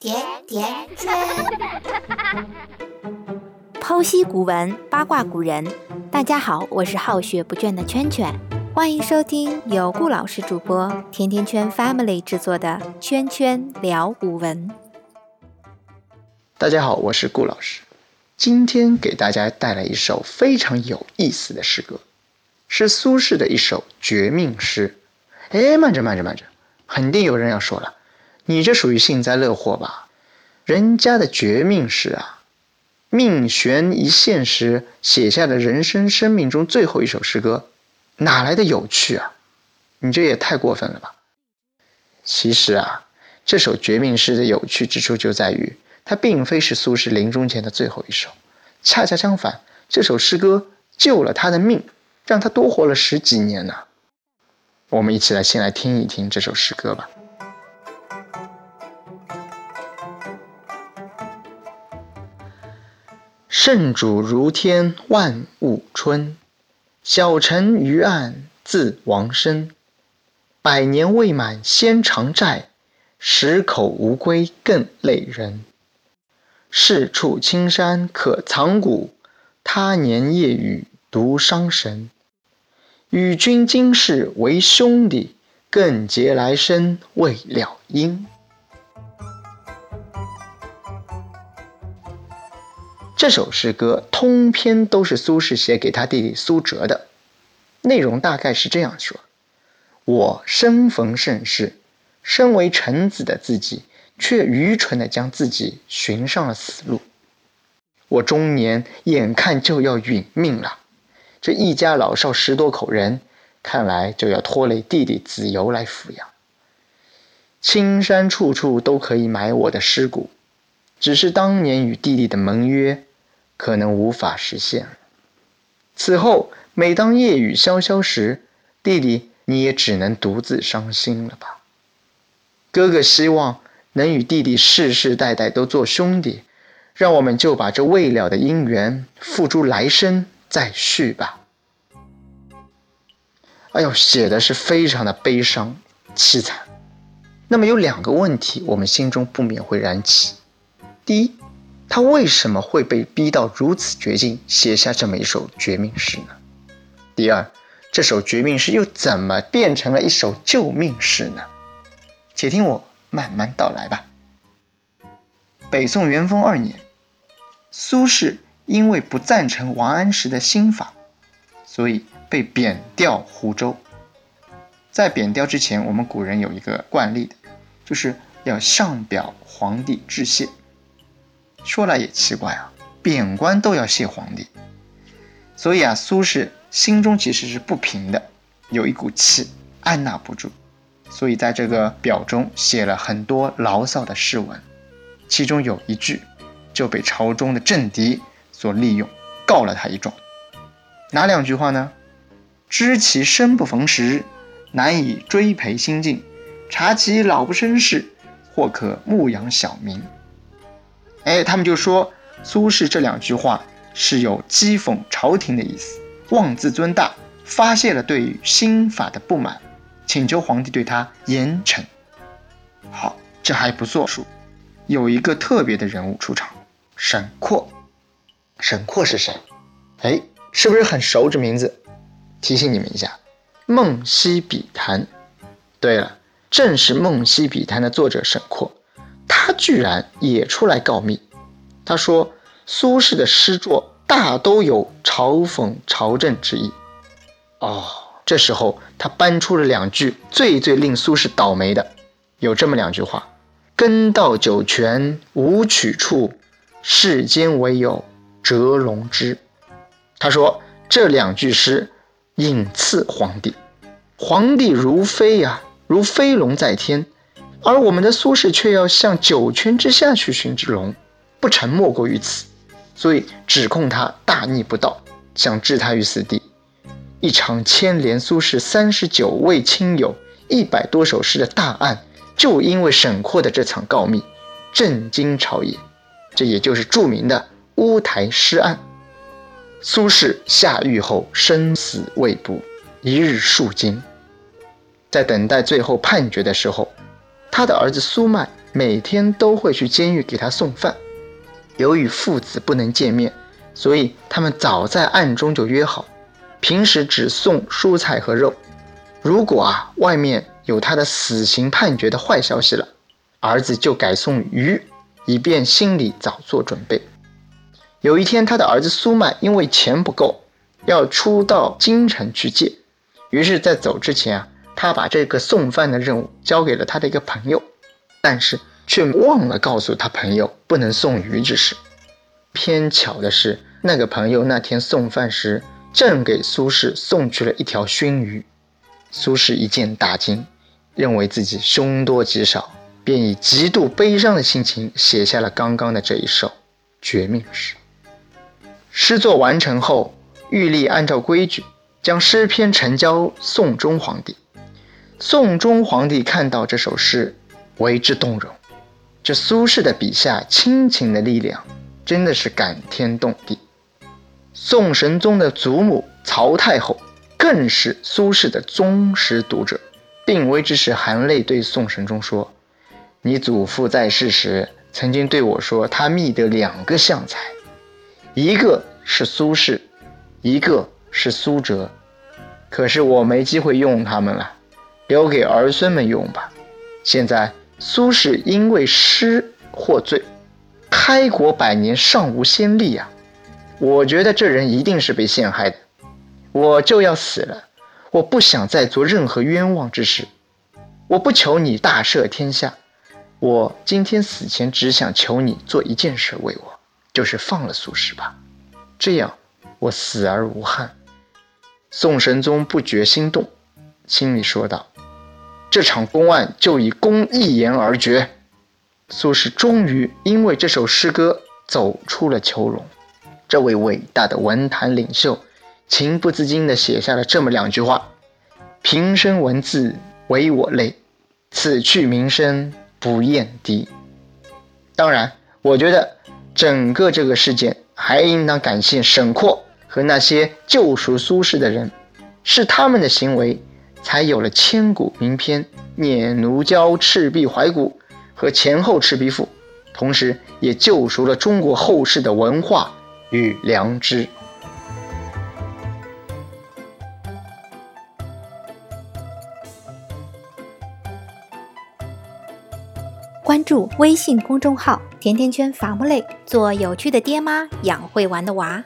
甜甜圈。剖析古文，八卦古人。大家好，我是好学不倦的圈圈，欢迎收听由顾老师主播、甜甜圈 Family 制作的《圈圈聊古文》。大家好，我是顾老师，今天给大家带来一首非常有意思的诗歌，是苏轼的一首绝命诗。哎，慢着，慢着，慢着，肯定有人要说了。你这属于幸灾乐祸吧？人家的绝命诗啊，命悬一线时写下的人生生命中最后一首诗歌，哪来的有趣啊？你这也太过分了吧！其实啊，这首绝命诗的有趣之处就在于，它并非是苏轼临终前的最后一首，恰恰相反，这首诗歌救了他的命，让他多活了十几年呢。我们一起来先来听一听这首诗歌吧。圣主如天万物春，小臣于案自亡身。百年未满先偿债，十口无归更累人。是处青山可藏骨，他年夜雨独伤神。与君今世为兄弟，更结来生未了因。这首诗歌通篇都是苏轼写给他弟弟苏辙的，内容大概是这样说：我生逢盛世，身为臣子的自己，却愚蠢的将自己寻上了死路。我中年眼看就要殒命了，这一家老少十多口人，看来就要拖累弟弟子由来抚养。青山处处都可以埋我的尸骨，只是当年与弟弟的盟约。可能无法实现。此后，每当夜雨潇潇时，弟弟你也只能独自伤心了吧？哥哥希望能与弟弟世世代代都做兄弟，让我们就把这未了的姻缘付诸来生再续吧。哎呦，写的是非常的悲伤凄惨。那么有两个问题，我们心中不免会燃起。第一。他为什么会被逼到如此绝境，写下这么一首绝命诗呢？第二，这首绝命诗又怎么变成了一首救命诗呢？且听我慢慢道来吧。北宋元丰二年，苏轼因为不赞成王安石的新法，所以被贬调湖州。在贬调之前，我们古人有一个惯例的，就是要上表皇帝致谢。说来也奇怪啊，贬官都要谢皇帝，所以啊，苏轼心中其实是不平的，有一股气按捺不住，所以在这个表中写了很多牢骚的诗文，其中有一句就被朝中的政敌所利用，告了他一状。哪两句话呢？知其生不逢时，难以追陪新晋；察其老不生事，或可牧养小民。哎，他们就说苏轼这两句话是有讥讽朝廷的意思，妄自尊大，发泄了对新法的不满，请求皇帝对他严惩。好，这还不作数，有一个特别的人物出场，沈括。沈括是谁？哎，是不是很熟这名字？提醒你们一下，《梦溪笔谈》。对了，正是《梦溪笔谈》的作者沈括。他居然也出来告密，他说苏轼的诗作大都有嘲讽朝政之意。哦，这时候他搬出了两句最最令苏轼倒霉的，有这么两句话：“根到九泉无取处，世间唯有折龙枝。”他说这两句诗引刺皇帝，皇帝如飞呀，如飞龙在天。而我们的苏轼却要向九泉之下去寻之龙，不成莫过于此，所以指控他大逆不道，想置他于死地。一场牵连苏轼三十九位亲友、一百多首诗的大案，就因为沈括的这场告密，震惊朝野。这也就是著名的乌台诗案。苏轼下狱后生死未卜，一日数惊，在等待最后判决的时候。他的儿子苏迈每天都会去监狱给他送饭。由于父子不能见面，所以他们早在暗中就约好，平时只送蔬菜和肉。如果啊外面有他的死刑判决的坏消息了，儿子就改送鱼，以便心里早做准备。有一天，他的儿子苏曼因为钱不够，要出到京城去借，于是，在走之前啊，他把这个送饭的任务交给了他的一个朋友，但是。却忘了告诉他朋友不能送鱼之事。偏巧的是，那个朋友那天送饭时，正给苏轼送去了一条熏鱼。苏轼一见大惊，认为自己凶多吉少，便以极度悲伤的心情写下了刚刚的这一首绝命诗。诗作完成后，玉立按照规矩将诗篇呈交宋忠皇帝。宋忠皇帝看到这首诗，为之动容。这苏轼的笔下亲情的力量，真的是感天动地。宋神宗的祖母曹太后更是苏轼的忠实读者，病危之时含泪对宋神宗说：“你祖父在世时曾经对我说，他觅得两个相才，一个是苏轼，一个是苏辙。可是我没机会用他们了，留给儿孙们用吧。现在。”苏轼因为诗获罪，开国百年尚无先例呀！我觉得这人一定是被陷害的，我就要死了，我不想再做任何冤枉之事，我不求你大赦天下，我今天死前只想求你做一件事为我，就是放了苏轼吧，这样我死而无憾。宋神宗不觉心动，心里说道。这场公案就以公一言而决。苏轼终于因为这首诗歌走出了囚笼。这位伟大的文坛领袖，情不自禁地写下了这么两句话：“平生文字唯我类，此去名声不厌低。”当然，我觉得整个这个事件还应当感谢沈括和那些救赎苏轼的人，是他们的行为。才有了千古名篇《念奴娇·赤壁怀古》和《前后赤壁赋》，同时也救赎了中国后世的文化与良知。关注微信公众号“甜甜圈伐木累”，做有趣的爹妈，养会玩的娃。